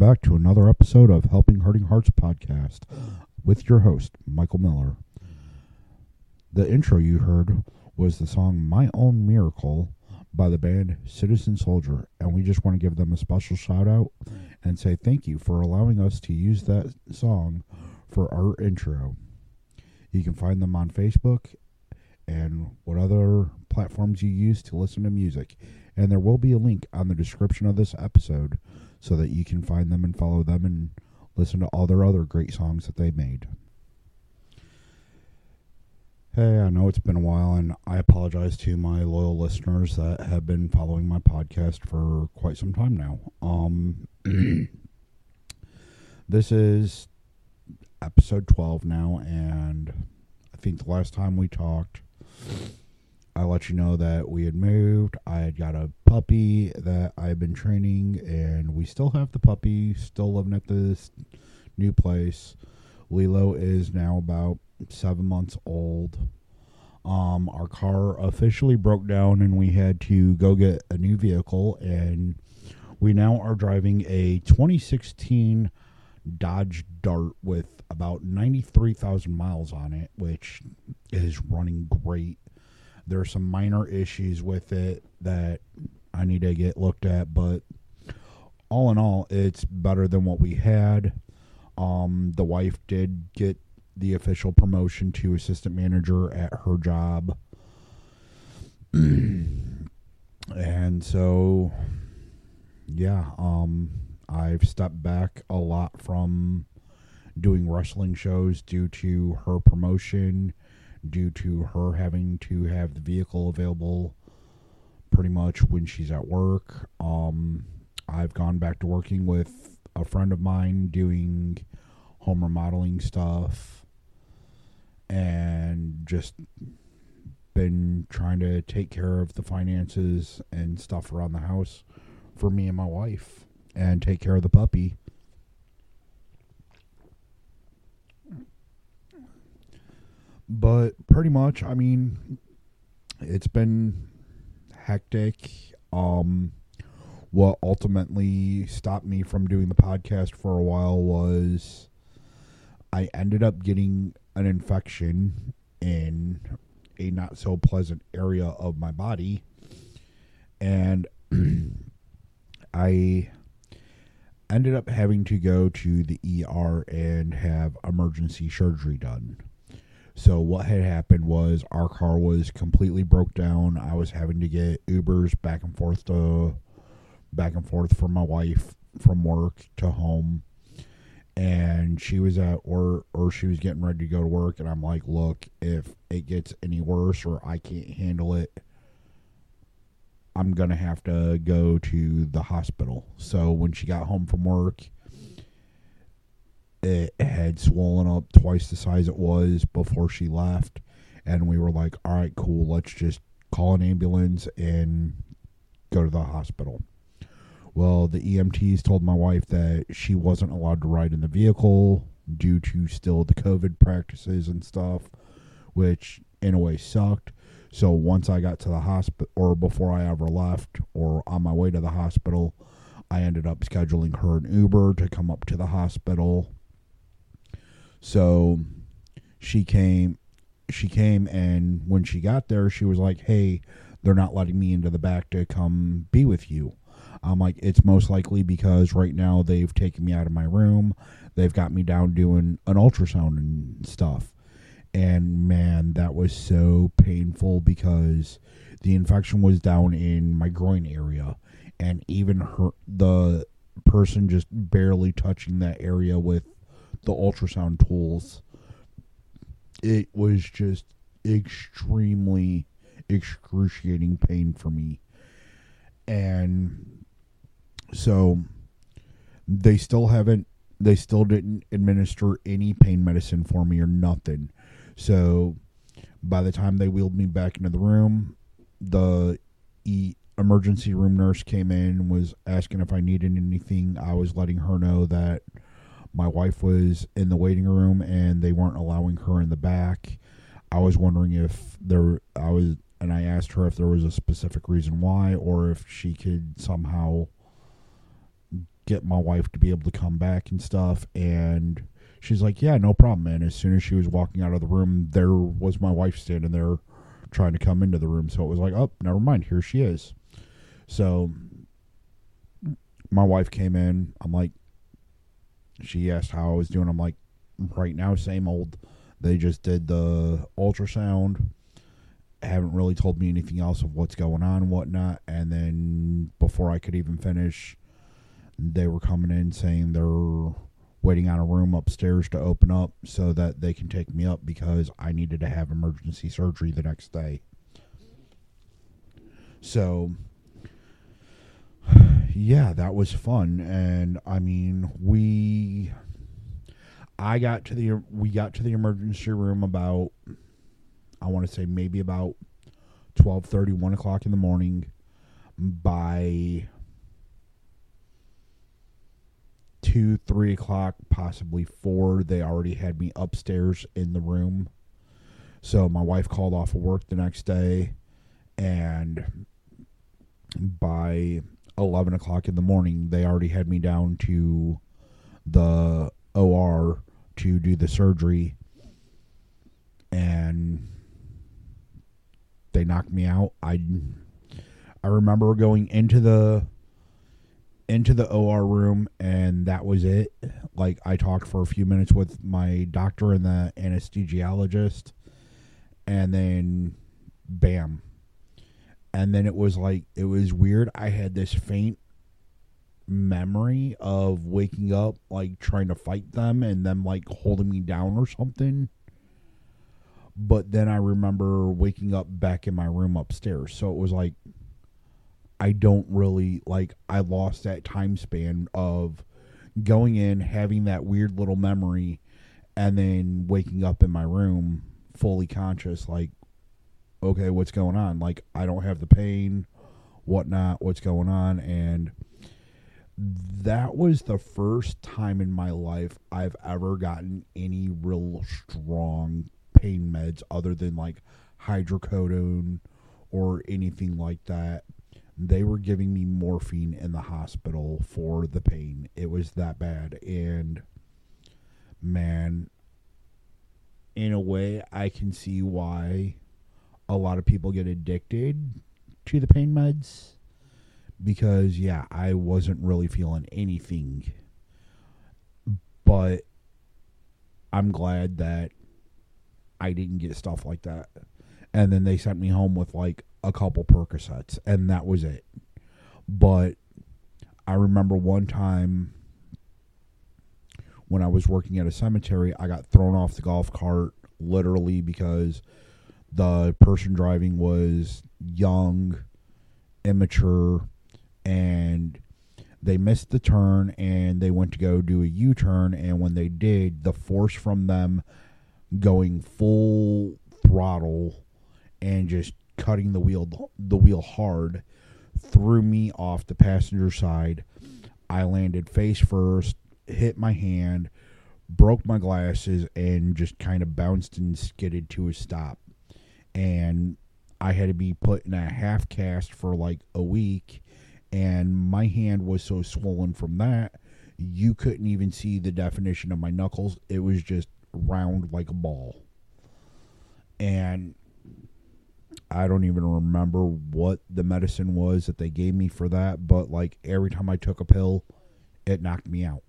Back to another episode of Helping Hurting Hearts podcast with your host, Michael Miller. The intro you heard was the song My Own Miracle by the band Citizen Soldier, and we just want to give them a special shout out and say thank you for allowing us to use that song for our intro. You can find them on Facebook and what other platforms you use to listen to music. And there will be a link on the description of this episode so that you can find them and follow them and listen to all their other great songs that they made. Hey, I know it's been a while, and I apologize to my loyal listeners that have been following my podcast for quite some time now. Um, this is episode 12 now, and I think the last time we talked, I let you know that we had moved. I had got a puppy that I had been training, and we still have the puppy, still living at this new place. Lilo is now about seven months old. Um, our car officially broke down, and we had to go get a new vehicle, and we now are driving a 2016 Dodge Dart with about 93,000 miles on it, which is running great. There are some minor issues with it that I need to get looked at, but all in all, it's better than what we had. Um, the wife did get the official promotion to assistant manager at her job. and so yeah, um I've stepped back a lot from doing wrestling shows due to her promotion, due to her having to have the vehicle available pretty much when she's at work. Um, I've gone back to working with a friend of mine doing home remodeling stuff and just been trying to take care of the finances and stuff around the house for me and my wife and take care of the puppy. But pretty much, I mean, it's been hectic. Um, what ultimately stopped me from doing the podcast for a while was I ended up getting an infection in a not so pleasant area of my body. And I ended up having to go to the ER and have emergency surgery done. So what had happened was our car was completely broke down. I was having to get Ubers back and forth to back and forth for my wife from work to home. And she was at or or she was getting ready to go to work and I'm like, "Look, if it gets any worse or I can't handle it, I'm going to have to go to the hospital." So when she got home from work, it had swollen up twice the size it was before she left. And we were like all right cool. Let's just call an ambulance and go to the hospital. Well the emts told my wife that she wasn't allowed to ride in the vehicle due to still the covid practices and stuff which in a way sucked. So once i got to the hospital or before i ever left or on my way to the hospital i ended up scheduling her an uber to come up to the hospital so she came she came and when she got there she was like, "Hey, they're not letting me into the back to come be with you." I'm like, "It's most likely because right now they've taken me out of my room. They've got me down doing an ultrasound and stuff." And man, that was so painful because the infection was down in my groin area and even her the person just barely touching that area with the ultrasound tools, it was just extremely excruciating pain for me. And so they still haven't they still didn't administer any pain medicine for me or nothing. So by the time they wheeled me back into the room, the e- emergency room nurse came in was asking if I needed anything. I was letting her know that my wife was in the waiting room and they weren't allowing her in the back. I was wondering if there I was and I asked her if there was a specific reason why or if she could somehow get my wife to be able to come back and stuff. And she's like, yeah, no problem. And as soon as she was walking out of the room, there was my wife standing there trying to come into the room. So it was like, oh, never mind. Here she is. So my wife came in. I'm like, she asked how I was doing. I'm like, right now, same old. They just did the ultrasound. Haven't really told me anything else of what's going on whatnot. And then before I could even finish, they were coming in saying they're waiting on a room upstairs to open up so that they can take me up because I needed to have emergency surgery the next day. So, yeah, that was fun. And I mean, we. I got to the we got to the emergency room about I want to say maybe about 12:30 1 o'clock in the morning by two, three o'clock, possibly four. They already had me upstairs in the room. So my wife called off of work the next day, and by 11 o'clock in the morning, they already had me down to the OR to do the surgery. And they knocked me out. I I remember going into the into the OR room and that was it. Like I talked for a few minutes with my doctor and the anesthesiologist and then bam. And then it was like it was weird. I had this faint memory of waking up like trying to fight them and them like holding me down or something. But then I remember waking up back in my room upstairs. So it was like I don't really like I lost that time span of going in, having that weird little memory, and then waking up in my room fully conscious, like, okay, what's going on? Like I don't have the pain, whatnot, what's going on, and that was the first time in my life I've ever gotten any real strong pain meds other than like hydrocodone or anything like that they were giving me morphine in the hospital for the pain. It was that bad. And man, in a way, I can see why a lot of people get addicted to the pain meds. Because, yeah, I wasn't really feeling anything. But I'm glad that I didn't get stuff like that. And then they sent me home with like a couple Percocets, and that was it. But I remember one time when I was working at a cemetery, I got thrown off the golf cart literally because the person driving was young, immature, and they missed the turn and they went to go do a U turn. And when they did, the force from them going full throttle and just cutting the wheel the wheel hard threw me off the passenger side. I landed face first, hit my hand, broke my glasses, and just kind of bounced and skidded to a stop. And I had to be put in a half cast for like a week, and my hand was so swollen from that, you couldn't even see the definition of my knuckles. It was just round like a ball. And I don't even remember what the medicine was that they gave me for that, but like every time I took a pill, it knocked me out.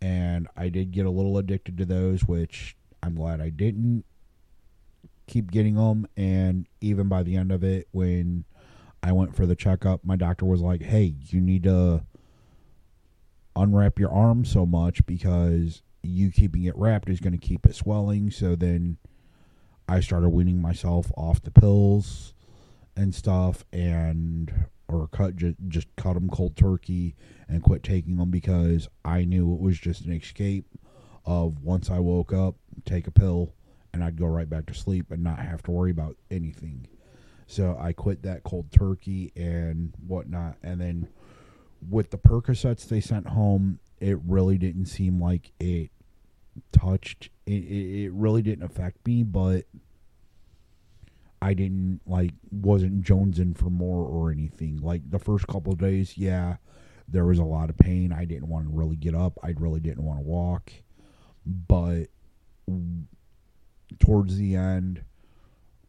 And I did get a little addicted to those, which I'm glad I didn't keep getting them. And even by the end of it, when I went for the checkup, my doctor was like, hey, you need to unwrap your arm so much because you keeping it wrapped is going to keep it swelling. So then I started weaning myself off the pills and stuff, and or cut just just cut them cold turkey and quit taking them because I knew it was just an escape of once I woke up, take a pill, and I'd go right back to sleep and not have to worry about anything. So I quit that cold turkey and whatnot, and then with the Percocets they sent home, it really didn't seem like it touched. It, it, it really didn't affect me, but I didn't like wasn't jonesing for more or anything. Like the first couple days, yeah, there was a lot of pain. I didn't want to really get up. I really didn't want to walk. But towards the end,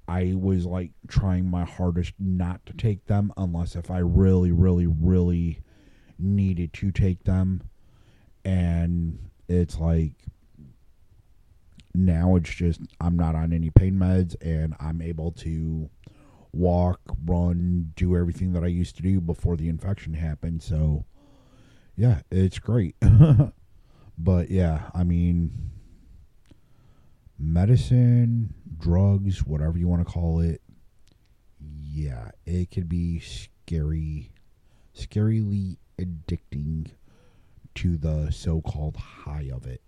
I was like trying my hardest not to take them unless if I really, really, really needed to take them. And it's like now it's just I'm not on any pain meds and I'm able to walk, run, do everything that I used to do before the infection happened. So yeah, it's great. but yeah, I mean medicine, drugs, whatever you want to call it. Yeah, it could be scary, scarily addicting to the so called high of it.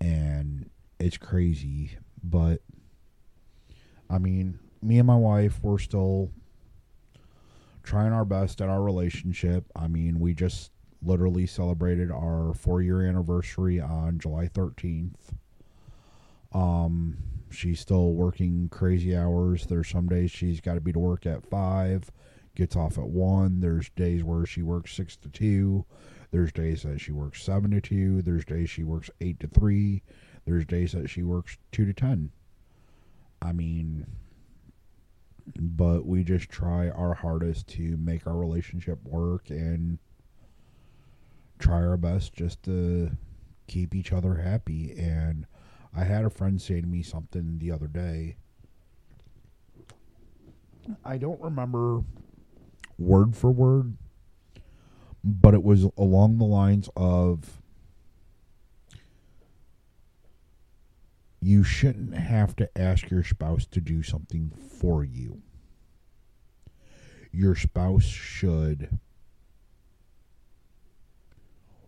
And it's crazy, but I mean, me and my wife, we're still trying our best at our relationship. I mean, we just literally celebrated our four year anniversary on July 13th. Um, she's still working crazy hours. There's some days she's got to be to work at five, gets off at one. There's days where she works six to two. There's days that she works seven to two. There's days she works eight to three. There's days that she works two to ten. I mean, but we just try our hardest to make our relationship work and try our best just to keep each other happy. And I had a friend say to me something the other day. I don't remember word for word, but it was along the lines of you shouldn't have to ask your spouse to do something for you. Your spouse should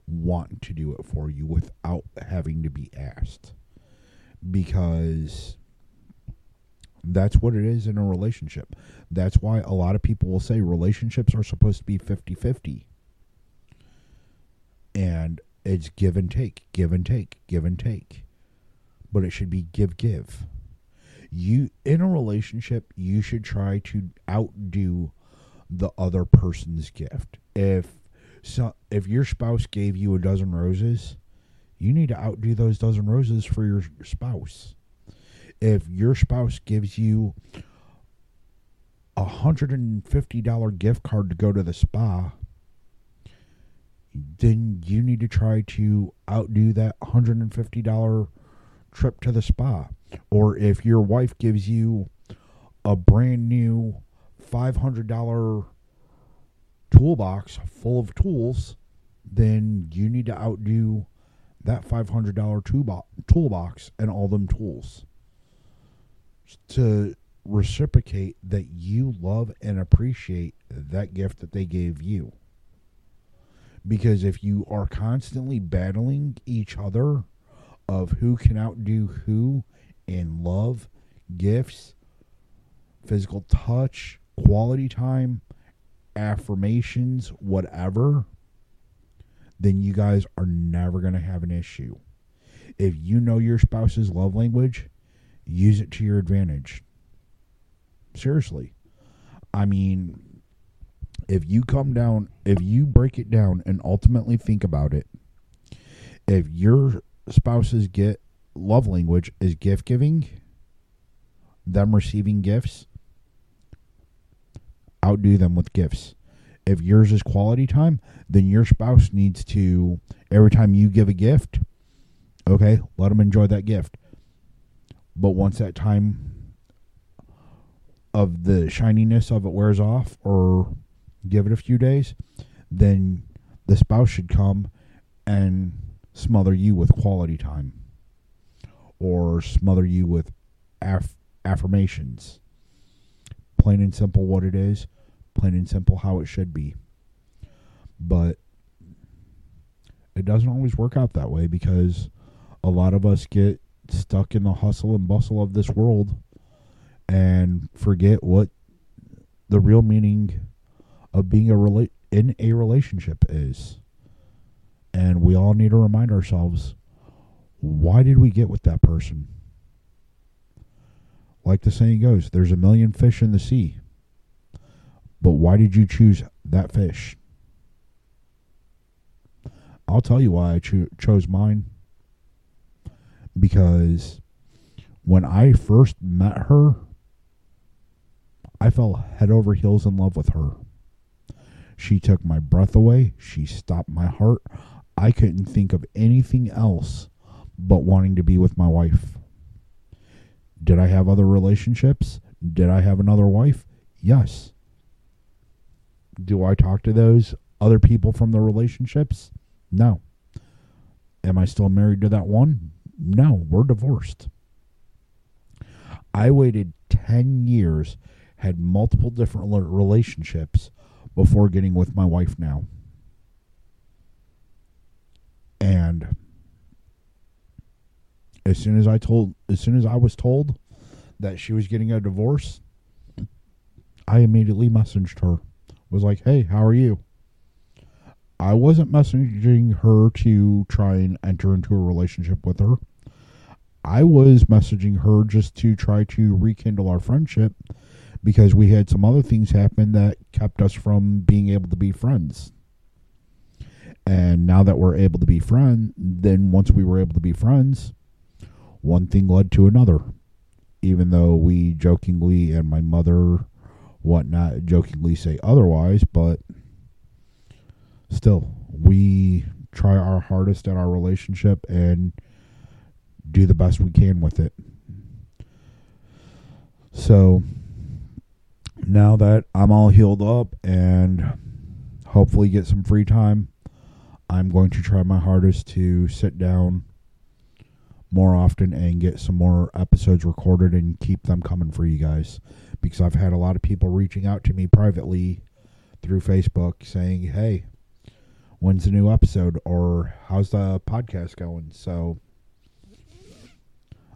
want to do it for you without having to be asked. Because that's what it is in a relationship. That's why a lot of people will say relationships are supposed to be 50 50. And it's give and take, give and take, give and take. But it should be give, give. You, in a relationship, you should try to outdo the other person's gift. If so, if your spouse gave you a dozen roses, you need to outdo those dozen roses for your spouse. If your spouse gives you a hundred and fifty dollar gift card to go to the spa, then you need to try to outdo that hundred and fifty dollar trip to the spa. Or if your wife gives you a brand new $500 toolbox full of tools, then you need to outdo that $500 toolbox and all them tools to reciprocate that you love and appreciate that gift that they gave you. Because if you are constantly battling each other of who can outdo who in love, gifts, physical touch, quality time, affirmations, whatever, then you guys are never going to have an issue. If you know your spouse's love language, use it to your advantage. Seriously. I mean, if you come down, if you break it down and ultimately think about it, if your spouse's get love language is gift giving, them receiving gifts, outdo them with gifts. If yours is quality time, then your spouse needs to, every time you give a gift, okay, let them enjoy that gift. But once that time of the shininess of it wears off, or give it a few days, then the spouse should come and smother you with quality time or smother you with aff- affirmations. Plain and simple what it is, plain and simple how it should be. But it doesn't always work out that way because a lot of us get stuck in the hustle and bustle of this world and forget what the real meaning of being a rela- in a relationship is. And we all need to remind ourselves why did we get with that person? Like the saying goes, there's a million fish in the sea. But why did you choose that fish? I'll tell you why I cho- chose mine. Because when I first met her, I fell head over heels in love with her. She took my breath away. She stopped my heart. I couldn't think of anything else but wanting to be with my wife. Did I have other relationships? Did I have another wife? Yes. Do I talk to those other people from the relationships? No. Am I still married to that one? No, we're divorced. I waited 10 years, had multiple different relationships before getting with my wife now. And as soon as I told as soon as I was told that she was getting a divorce, I immediately messaged her. Was like, "Hey, how are you?" I wasn't messaging her to try and enter into a relationship with her. I was messaging her just to try to rekindle our friendship because we had some other things happen that kept us from being able to be friends. And now that we're able to be friends, then once we were able to be friends, one thing led to another. Even though we jokingly and my mother whatnot jokingly say otherwise, but still, we try our hardest at our relationship and do the best we can with it. So now that I'm all healed up and hopefully get some free time, I'm going to try my hardest to sit down more often and get some more episodes recorded and keep them coming for you guys because I've had a lot of people reaching out to me privately through Facebook saying, "Hey, when's the new episode or how's the podcast going? So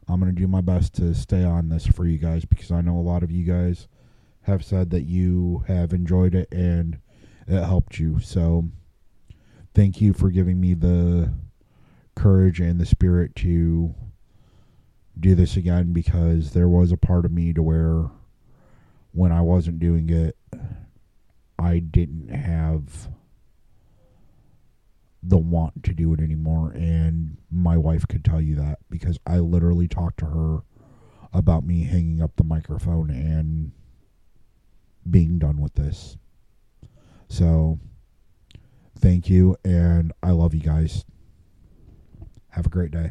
I'm going to do my best to stay on this for you guys because I know a lot of you guys have said that you have enjoyed it and it helped you. So thank you for giving me the courage and the spirit to do this again because there was a part of me to where when I wasn't doing it I didn't have the want to do it anymore. And my wife could tell you that because I literally talked to her about me hanging up the microphone and being done with this. So, thank you, and I love you guys. Have a great day.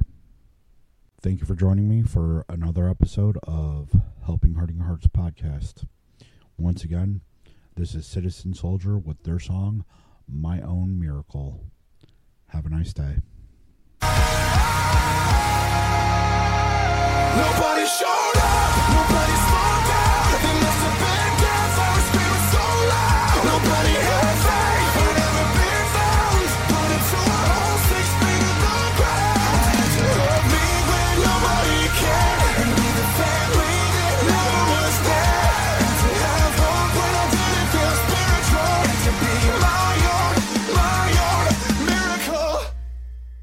Thank you for joining me for another episode of Helping Hurting Hearts podcast. Once again, this is Citizen Soldier with their song, My Own Miracle. Have a nice day. Nobody